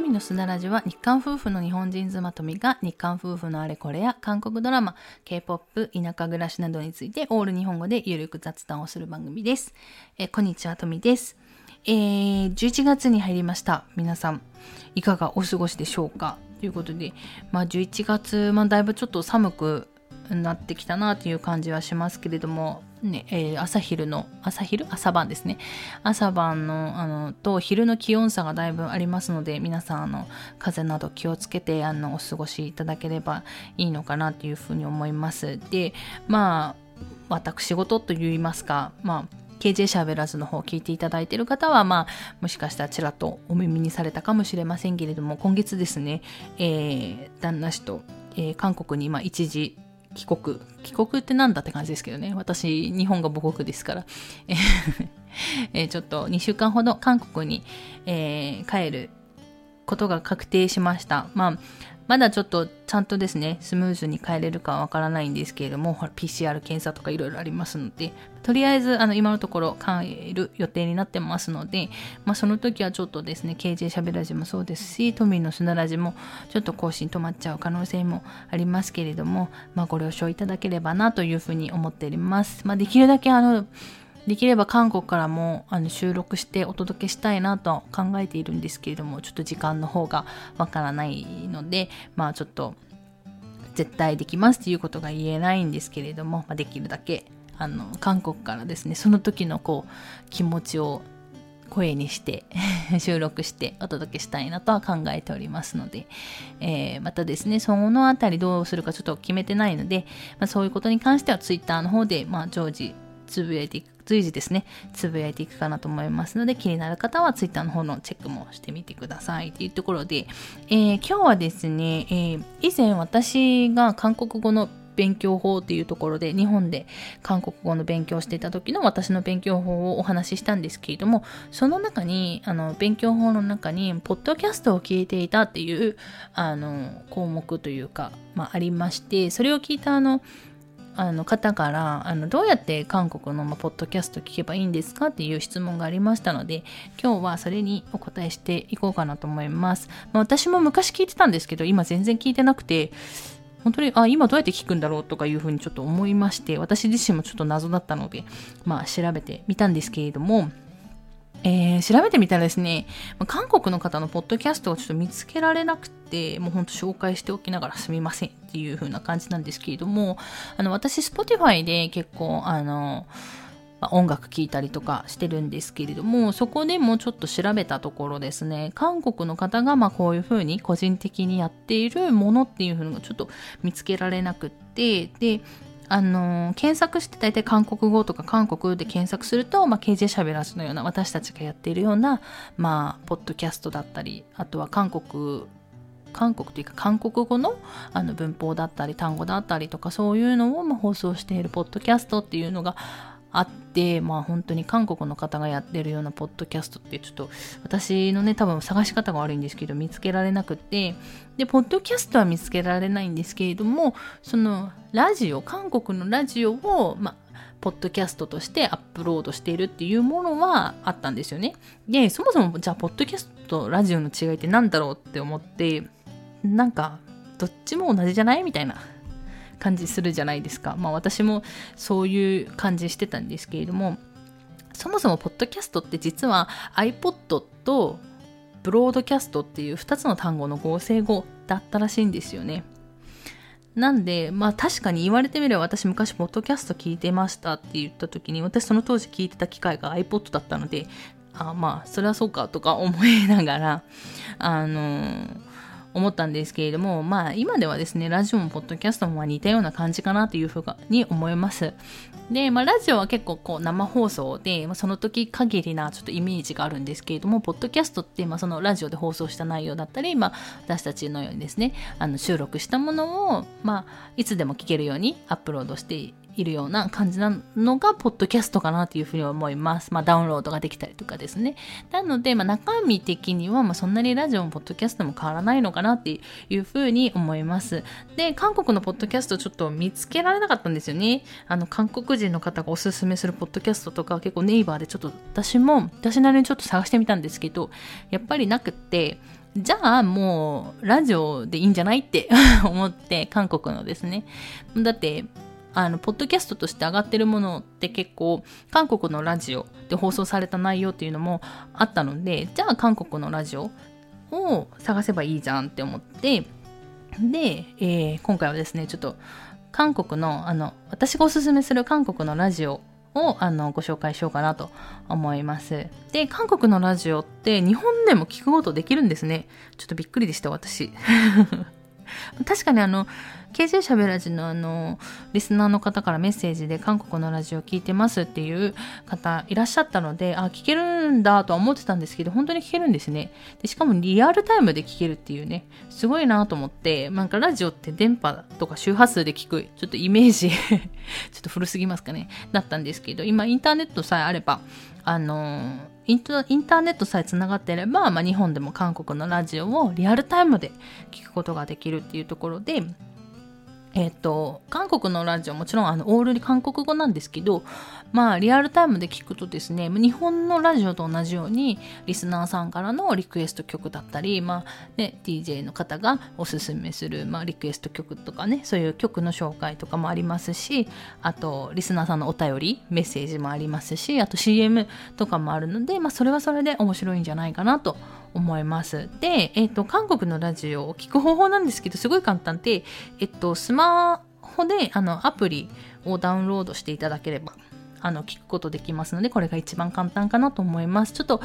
富のすだラジは日韓夫婦の日本人妻富が日韓夫婦のあれこれや韓国ドラマ、K-POP、田舎暮らしなどについてオール日本語でゆるく雑談をする番組です。えこんにちは、富です。えー、11月に入りました。皆さん、いかがお過ごしでしょうか？ということで、まあ11月、まあだいぶちょっと寒くなってきたなという感じはしますけれども、ねえー、朝昼の朝昼？朝晩ですね。朝晩のあのと昼の気温差がだいぶありますので皆さんあの風邪など気をつけてあのお過ごしいただければいいのかなというふうに思います。でまあ私事といいますかまあ KJ しゃべらずの方を聞いていただいている方は、まあ、もしかしたらちらっとお耳にされたかもしれませんけれども、今月ですね、えー、旦那氏と、えー、韓国に、まあ、一時帰国。帰国ってなんだって感じですけどね。私、日本が母国ですから。え ー、ちょっと2週間ほど韓国に、えー、帰ることが確定しました。まあ、まだちょっとちゃんとですね、スムーズに帰れるかわからないんですけれども、PCR 検査とかいろいろありますので、とりあえずあの今のところ帰る予定になってますので、まあ、その時はちょっとですね、KJ しゃべらじもそうですし、トミーの砂ラジもちょっと更新止まっちゃう可能性もありますけれども、まあ、ご了承いただければなというふうに思っております。まあ、できるだけあの、できれば韓国からもあの収録してお届けしたいなと考えているんですけれどもちょっと時間の方がわからないのでまあちょっと絶対できますっていうことが言えないんですけれども、まあ、できるだけあの韓国からですねその時のこう気持ちを声にして 収録してお届けしたいなとは考えておりますので、えー、またですね、そのあたりどうするかちょっと決めてないので、まあ、そういうことに関しては Twitter の方で、まあ、常時つぶやいていく随時ですね、つぶやいていくかなと思いますので、気になる方は Twitter の方のチェックもしてみてください。というところで、えー、今日はですね、えー、以前私が韓国語の勉強法っていうところで日本で韓国語の勉強をしていた時の私の勉強法をお話ししたんですけれどもその中にあの勉強法の中にポッドキャストを聞いていたっていうあの項目というか、まあ、ありましてそれを聞いたあのあの方からあのどうやって韓国の、まポッドキャスト聞けばいいんですかっていう質問がありましたので今日はそれにお答えしていこうかなと思います、まあ、私も昔聞いてたんですけど今全然聞いてなくて本当にあ今どうやって聞くんだろうとかいうふうにちょっと思いまして私自身もちょっと謎だったのでまあ調べてみたんですけれどもえー、調べてみたらですね、韓国の方のポッドキャストをちょっと見つけられなくて、もうほんと紹介しておきながらすみませんっていう風な感じなんですけれども、あの、私、Spotify で結構、あの、まあ、音楽聴いたりとかしてるんですけれども、そこでもちょっと調べたところですね、韓国の方がまあこういう風に個人的にやっているものっていう風のがちょっと見つけられなくって、で、あの、検索して大体韓国語とか韓国で検索すると、まあ、KJ しゃべらずのような私たちがやっているような、まあ、ポッドキャストだったり、あとは韓国、韓国というか韓国語のあの文法だったり単語だったりとかそういうのをま放送しているポッドキャストっていうのがあって、まあ本当に韓国の方がやってるようなポッドキャストってちょっと私のね多分探し方が悪いんですけど見つけられなくてでポッドキャストは見つけられないんですけれどもそのラジオ韓国のラジオをまあポッドキャストとしてアップロードしているっていうものはあったんですよね。で、そもそもじゃあ、ポッドキャストとラジオの違いって何だろうって思って、なんか、どっちも同じじゃない？みたいな感じするじゃないですか。まあ私もそういう感じしてたんですけれども、そもそもポッドキャストって実は iPod とブロードキャストっていう2つの単語の合成語だったらしいんですよね。なんで、まあ確かに言われてみれば私昔ポッドキャスト聞いてましたって言った時に私その当時聞いてた機会が iPod だったので、あまあそれはそうかとか思いながら、あのー思ったんですけれども、まあ今ではですね、ラジオもポッドキャストも似たような感じかなというふうに思います。で、まあラジオは結構こう生放送で、まあ、その時限りなちょっとイメージがあるんですけれども、ポッドキャストって、まあそのラジオで放送した内容だったり、まあ私たちのようにですね、あの収録したものを、まあいつでも聞けるようにアップロードしているような感じなのが、ポッドキャストかなというふうに思います。まあ、ダウンロードができたりとかですね。なので、まあ、中身的には、まあ、そんなにラジオもポッドキャストも変わらないのかなっていうふうに思います。で、韓国のポッドキャストちょっと見つけられなかったんですよね。あの、韓国人の方がおすすめするポッドキャストとか、結構ネイバーでちょっと私も、私なりにちょっと探してみたんですけど、やっぱりなくって、じゃあもうラジオでいいんじゃないって 思って韓国のですね。だってあの、ポッドキャストとして上がってるものって結構、韓国のラジオで放送された内容っていうのもあったので、じゃあ韓国のラジオを探せばいいじゃんって思って、で、えー、今回はですね、ちょっと、韓国の、あの、私がおすすめする韓国のラジオをあのご紹介しようかなと思います。で、韓国のラジオって日本でも聞くことできるんですね。ちょっとびっくりでした、私。確かにあの、KJ しゃべらじのあの、リスナーの方からメッセージで韓国のラジオ聞いてますっていう方いらっしゃったので、あ、聞けるんだとは思ってたんですけど、本当に聞けるんですね。でしかもリアルタイムで聞けるっていうね、すごいなと思って、なんかラジオって電波とか周波数で聞く、ちょっとイメージ ちょっと古すぎますかね、だったんですけど、今インターネットさえあれば、あのインターネットさえつながっていれば、まあ、日本でも韓国のラジオをリアルタイムで聞くことができるっていうところで、えっ、と、韓国のラジオもちろんあのオールに韓国語なんですけど、まあリアルタイムで聞くとですね、日本のラジオと同じようにリスナーさんからのリクエスト曲だったり、まあね、DJ の方がおすすめする、まあ、リクエスト曲とかね、そういう曲の紹介とかもありますし、あとリスナーさんのお便り、メッセージもありますし、あと CM とかもあるので、まあそれはそれで面白いんじゃないかなと思います。で、えっ、と、韓国のラジオを聞く方法なんですけど、すごい簡単で、えっと、スマホであのアプリをダウンロードしていただければ、あの、聞くことできますので、これが一番簡単かなと思います。ちょっと、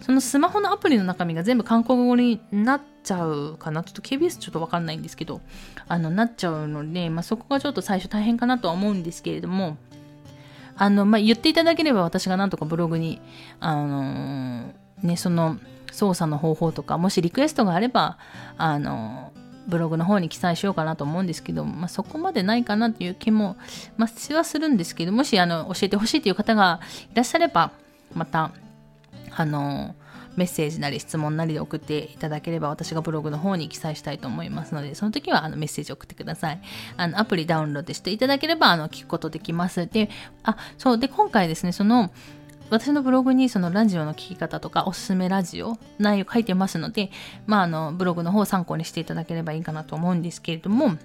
そのスマホのアプリの中身が全部韓国語になっちゃうかな。ちょっと KBS ちょっとわかんないんですけど、あの、なっちゃうので、まあ、そこがちょっと最初大変かなとは思うんですけれども、あの、まあ、言っていただければ私がなんとかブログに、あのー、ね、その、操作の方法とか、もしリクエストがあれば、あの、ブログの方に記載しようかなと思うんですけど、まあ、そこまでないかなっていう気も、まあ、しはするんですけど、もしあの教えてほしいという方がいらっしゃれば、また、あの、メッセージなり質問なりで送っていただければ私がブログの方に記載したいと思いますので、その時はあのメッセージ送ってください。あのアプリダウンロードしていただければあの聞くことできます。で、あ、そう、で、今回ですね、その、私のブログにそのラジオの聴き方とかおすすめラジオ内容書いてますので、まあ、あのブログの方を参考にしていただければいいかなと思うんですけれども、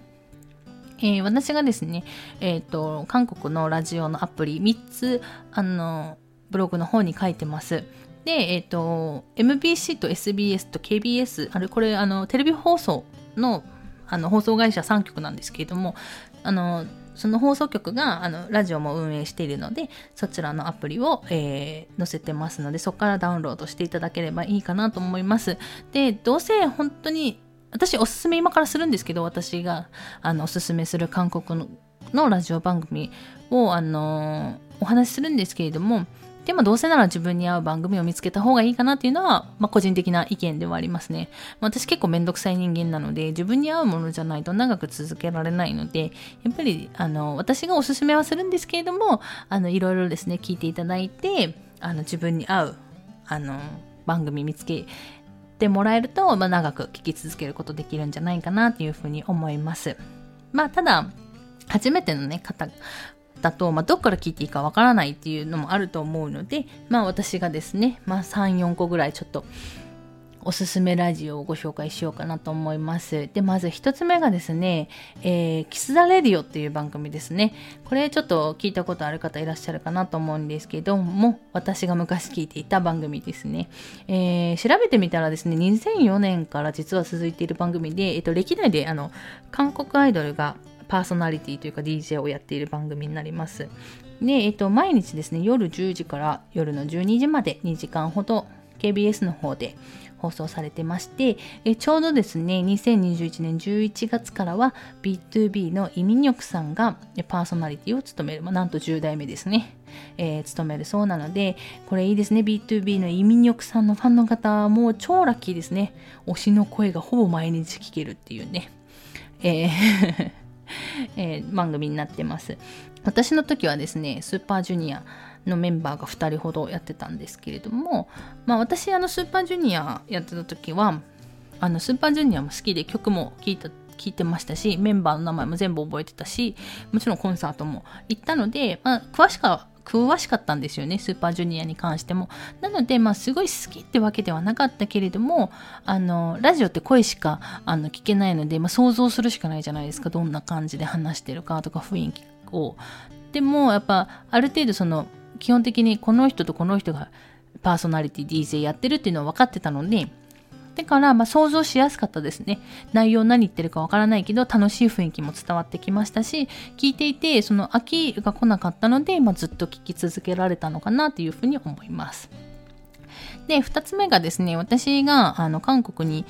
えー、私がですね、え、ー、と、韓国のラジオのアプリ3つ、あの、ブログの方に書いてます。で、え、ー、と、MBC と SBS と KBS、あれ、これ、あの、テレビ放送の、あの、放送会社3局なんですけれども、あの、その放送局があのラジオも運営しているので、そちらのアプリを、えー、載せてますので、そこからダウンロードしていただければいいかなと思います。で、どうせ本当に、私おすすめ今からするんですけど、私があのおすすめする韓国のラジオ番組を、あの、お話しするんですけれども、でもどうせなら自分に合う番組を見つけた方がいいかなっていうのは、まあ、個人的な意見ではありますね。まあ、私結構めんどくさい人間なので、自分に合うものじゃないと長く続けられないので、やっぱり、あの、私がおすすめはするんですけれども、あの、いろいろですね、聞いていただいて、あの、自分に合う、あの、番組見つけてもらえると、まあ、長く聞き続けることできるんじゃないかなっていうふうに思います。まあ、ただ、初めてのね、方だと、まあ、どっから聞いていいかわからないっていうのもあると思うので、まあ私がですね、まあ3、4個ぐらいちょっとおすすめラジオをご紹介しようかなと思います。で、まず一つ目がですね、えー、キスザレディオっていう番組ですね。これちょっと聞いたことある方いらっしゃるかなと思うんですけども、私が昔聞いていた番組ですね。えー、調べてみたらですね、2004年から実は続いている番組で、えっと、歴代であの、韓国アイドルがパーソナリティというか DJ をやっている番組になります。で、えっと、毎日ですね、夜10時から夜の12時まで2時間ほど KBS の方で放送されてまして、えちょうどですね、2021年11月からは B2B のイミニョクさんがパーソナリティを務める、まあ、なんと10代目ですね、えー、務めるそうなので、これいいですね、B2B のイミニョクさんのファンの方はもう超ラッキーですね。推しの声がほぼ毎日聞けるっていうね。えーえー、番組になってます。私の時はですね、スーパージュニアのメンバーが2人ほどやってたんですけれども、まあ私、あの、スーパージュニアやってた時は、あの、スーパージュニアも好きで曲も聴いた聞いてましたし、メンバーの名前も全部覚えてたし、もちろんコンサートも行ったので、まあ、詳しか詳しかったんですよね、スーパージュニアに関しても。なので、まあ、すごい好きってわけではなかったけれども、あの、ラジオって声しかあの聞けないので、まあ、想像するしかないじゃないですか、どんな感じで話してるかとか雰囲気を。でも、やっぱ、ある程度その、基本的にこの人とこの人がパーソナリティ DJ やってるっていうのは分かってたので、だから、まあ、想像しやすかったですね。内容何言ってるかわからないけど、楽しい雰囲気も伝わってきましたし、聞いていて、その飽きが来なかったので、まあ、ずっと聞き続けられたのかなというふうに思います。で、二つ目がですね、私が、あの、韓国に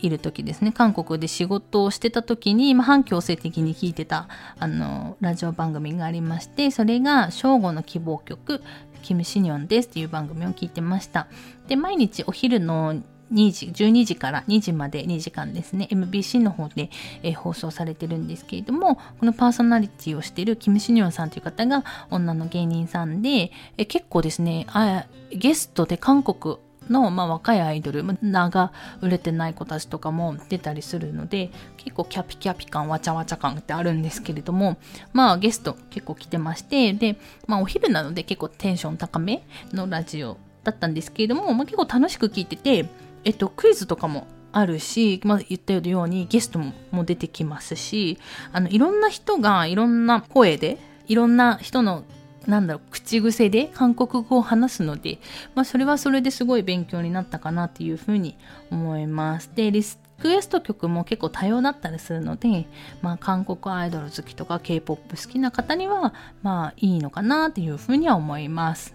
いる時ですね、韓国で仕事をしてた時に、まあ、反強制的に聞いてた、あの、ラジオ番組がありまして、それが、正午の希望曲、キム・シニョンですっていう番組を聞いてました。で、毎日お昼の2時、12時から2時まで2時間ですね、MBC の方で、えー、放送されてるんですけれども、このパーソナリティをしているキム・シニョンさんという方が女の芸人さんで、えー、結構ですねあ、ゲストで韓国の、まあ、若いアイドル、名が売れてない子たちとかも出たりするので、結構キャピキャピ感、わちゃわちゃ感ってあるんですけれども、まあゲスト結構来てまして、で、まあお昼なので結構テンション高めのラジオだったんですけれども、まあ、結構楽しく聞いてて、えっと、クイズとかもあるし、まあ、言ったようにゲストも出てきますし、あの、いろんな人がいろんな声で、いろんな人のなんだろう、口癖で韓国語を話すので、まあ、それはそれですごい勉強になったかなっていうふうに思います。で、リスクエスト曲も結構多様だったりするので、まあ、韓国アイドル好きとか K-POP 好きな方には、まあ、いいのかなっていうふうには思います。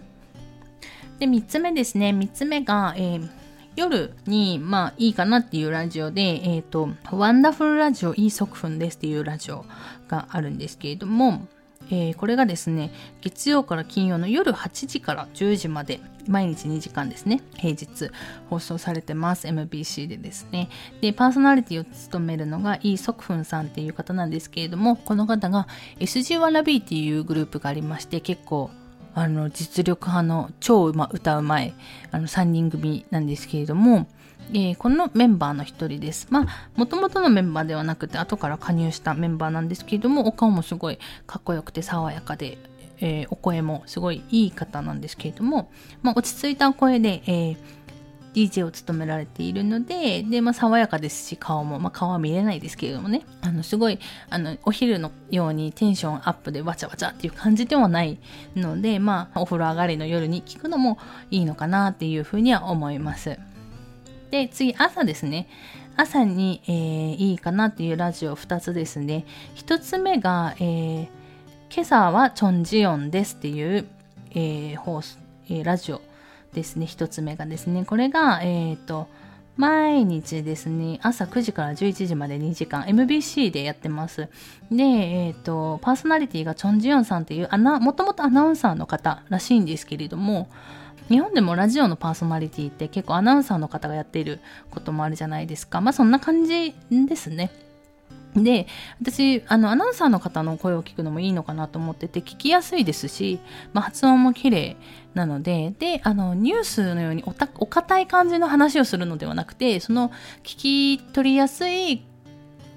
で、3つ目ですね。3つ目が、えー夜に、まあいいかなっていうラジオで、えっ、ー、と、ワンダフルラジオイーソクフンですっていうラジオがあるんですけれども、えー、これがですね、月曜から金曜の夜8時から10時まで、毎日2時間ですね、平日放送されてます。MBC でですね。で、パーソナリティを務めるのがイ・ソクフンさんっていう方なんですけれども、この方が SG ワラビーっていうグループがありまして、結構あの実力派の超うま歌うまいあの3人組なんですけれども、えー、このメンバーの一人です。まあ、もともとのメンバーではなくて、後から加入したメンバーなんですけれども、お顔もすごいかっこよくて爽やかで、えー、お声もすごいいい方なんですけれども、まあ、落ち着いた声で、えー DJ を務められているので、で、まあ、爽やかですし、顔も、まあ、顔は見れないですけれどもね、あの、すごい、あの、お昼のようにテンションアップでわちゃわちゃっていう感じではないので、まあ、お風呂上がりの夜に聞くのもいいのかなっていうふうには思います。で、次、朝ですね。朝に、えー、いいかなっていうラジオ2つですね。1つ目が、えー、今朝はチョンジヨンですっていう、えー、放送、えー、ラジオですね、一つ目がですね、これが、えっ、ー、と、毎日ですね、朝9時から11時まで2時間、MBC でやってます。で、えっ、ー、と、パーソナリティがチョン・ジヨンさんっていう、もともとアナウンサーの方らしいんですけれども、日本でもラジオのパーソナリティって結構アナウンサーの方がやっていることもあるじゃないですか。まあそんな感じですね。で、私、あの、アナウンサーの方の声を聞くのもいいのかなと思ってて、聞きやすいですし、まあ、発音も綺麗なので、で、あの、ニュースのようにおたお堅い感じの話をするのではなくて、その、聞き取りやすい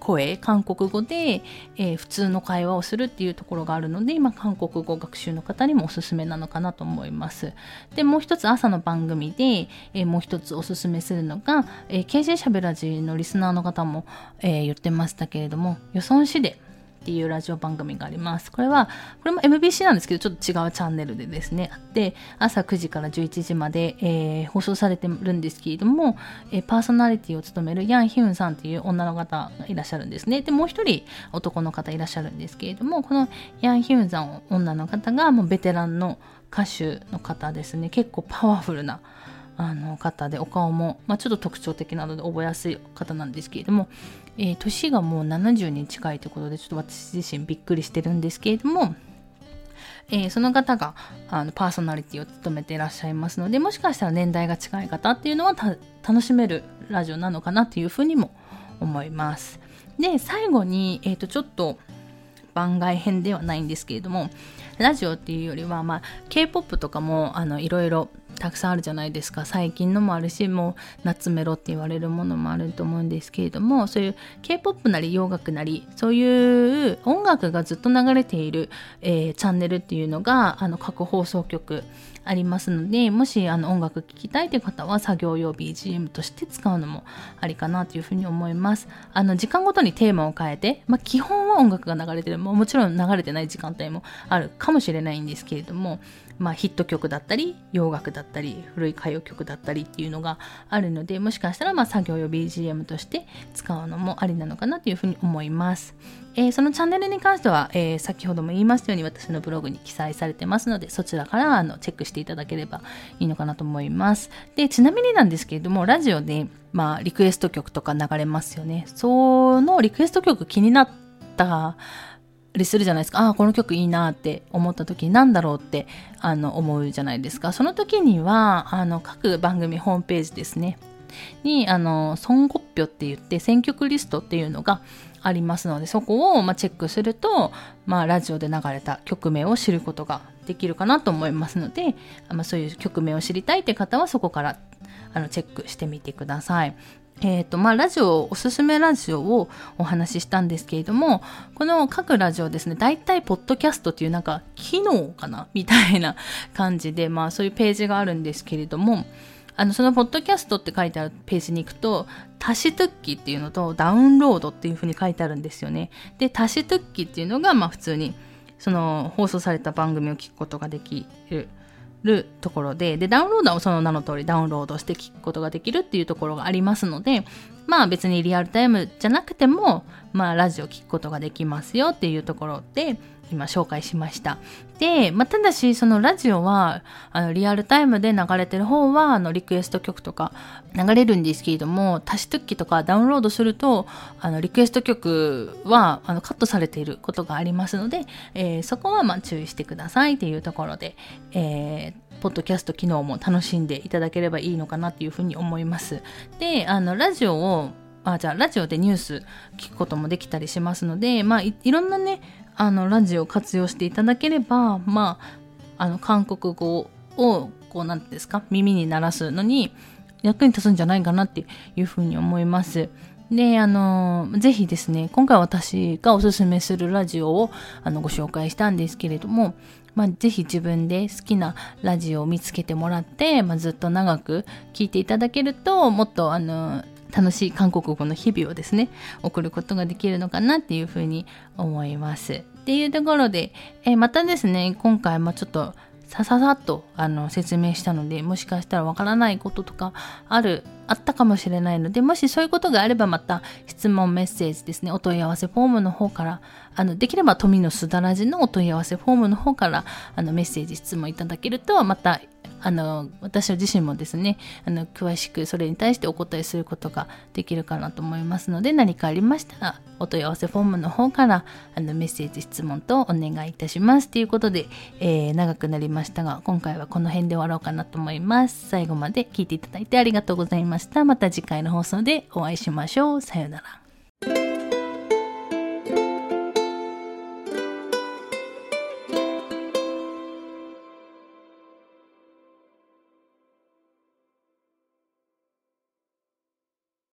声、韓国語で、えー、普通の会話をするっていうところがあるので、今、韓国語学習の方にもおすすめなのかなと思います。で、もう一つ朝の番組で、えー、もう一つおすすめするのが、えー、KJ しゃべらじのリスナーの方も、え、言ってましたけれども、予算市でっていうラジオ番組があります。これは、これも MBC なんですけど、ちょっと違うチャンネルでですね、あって、朝9時から11時まで、えー、放送されてるんですけれども、えー、パーソナリティを務めるヤン・ヒュンさんという女の方がいらっしゃるんですね。で、もう一人男の方いらっしゃるんですけれども、このヤン・ヒュンさん、女の方がもうベテランの歌手の方ですね。結構パワフルな、あの方でお顔も、まあ、ちょっと特徴的なので覚えやすい方なんですけれども、えー、年がもう70に近いということでちょっと私自身びっくりしてるんですけれども、えー、その方があのパーソナリティを務めていらっしゃいますのでもしかしたら年代が近い方っていうのは楽しめるラジオなのかなというふうにも思います。で最後に、えー、とちょっと番外編ではないんですけれどもラジオっていうよりは、まあ、K-POP とかもいろいろたくさんあるじゃないですか。最近のもあるしもう夏メロって言われるものもあると思うんですけれどもそういう K-POP なり洋楽なりそういう音楽がずっと流れている、えー、チャンネルっていうのがあの各放送局ありますのでもしあの音楽聴きたいという方は作業用 BGM として使うのもありかなというふうに思いますあの時間ごとにテーマを変えて、まあ、基本は音楽が流れてるももちろん流れてない時間帯もあるかもしれないんですけれどもまあ、ヒット曲だったり洋楽だったり古い歌謡曲だったりっていうのがあるのでもしかしたらまあ作業用 BGM として使うのもありなのかなというふうに思います。えー、そのチャンネルに関しては、えー、先ほども言いましたように私のブログに記載されてますのでそちらからあのチェックしていただければいいのかなと思います。でちなみになんですけれどもラジオで、まあ、リクエスト曲とか流れますよね。そのリクエスト曲気になったりするじゃないですか。ああ、この曲いいなって思った時に何だろうってあの思うじゃないですか。その時には、あの各番組ホームページですね。に、あの、ソンゴッピョって言って選曲リストっていうのがありますので、そこを、まあ、チェックすると、まあ、ラジオで流れた曲名を知ることができるかなと思いますので、まあ、そういう曲名を知りたいって方はそこからあのチェックしてみてください。えっ、ー、と、まあ、ラジオ、おすすめラジオをお話ししたんですけれども、この各ラジオですね、大体、ポッドキャストっていうなんか、機能かなみたいな感じで、まあ、そういうページがあるんですけれども、あの、そのポッドキャストって書いてあるページに行くと、タシトゥッキっていうのとダウンロードっていうふうに書いてあるんですよね。で、タシトゥッキっていうのが、まあ普通に、その放送された番組を聞くことができるるところで、で、ダウンロードはその名の通りダウンロードして聞くことができるっていうところがありますので、まあ別にリアルタイムじゃなくても、まあラジオ聞くことができますよっていうところで、今紹介しました。で、まあ、ただし、そのラジオは、あの、リアルタイムで流れてる方は、あの、リクエスト曲とか流れるんですけれども、足し時とかダウンロードすると、あの、リクエスト曲は、あの、カットされていることがありますので、えー、そこは、ま、注意してくださいっていうところで、えー、ポッドキャスト機能も楽しんでいただければいいのかなっていうふうに思います。で、あの、ラジオをあじゃあラジオでニュース聞くこともできたりしますので、まあい、いろんなねあのラジオを活用していただければまああの韓国語をこうなんですか耳に鳴らすのに役に立つんじゃないかなっていうふうに思います。で、あの、ぜひですね、今回私がおすすめするラジオをあのご紹介したんですけれども、まあ、ぜひ自分で好きなラジオを見つけてもらって、まあ、ずっと長く聞いていただけると、もっとあの、楽しい韓国語の日々をですね、送ることができるのかなっていうふうに思います。っていうところで、えまたですね、今回もちょっとさささっとあの説明したので、もしかしたらわからないこととかある、あったかもしれないので、もしそういうことがあればまた質問メッセージですね、お問い合わせフォームの方から、あの、できれば富のすだらじのお問い合わせフォームの方から、あの、メッセージ質問いただけると、またあの私自身もですねあの詳しくそれに対してお答えすることができるかなと思いますので何かありましたらお問い合わせフォームの方からあのメッセージ質問とお願いいたします。ということで、えー、長くなりましたが今回はこの辺で終わろうかなと思います。最後まで聞いていただいてありがとうございました。また次回の放送でお会いしましょう。さようなら。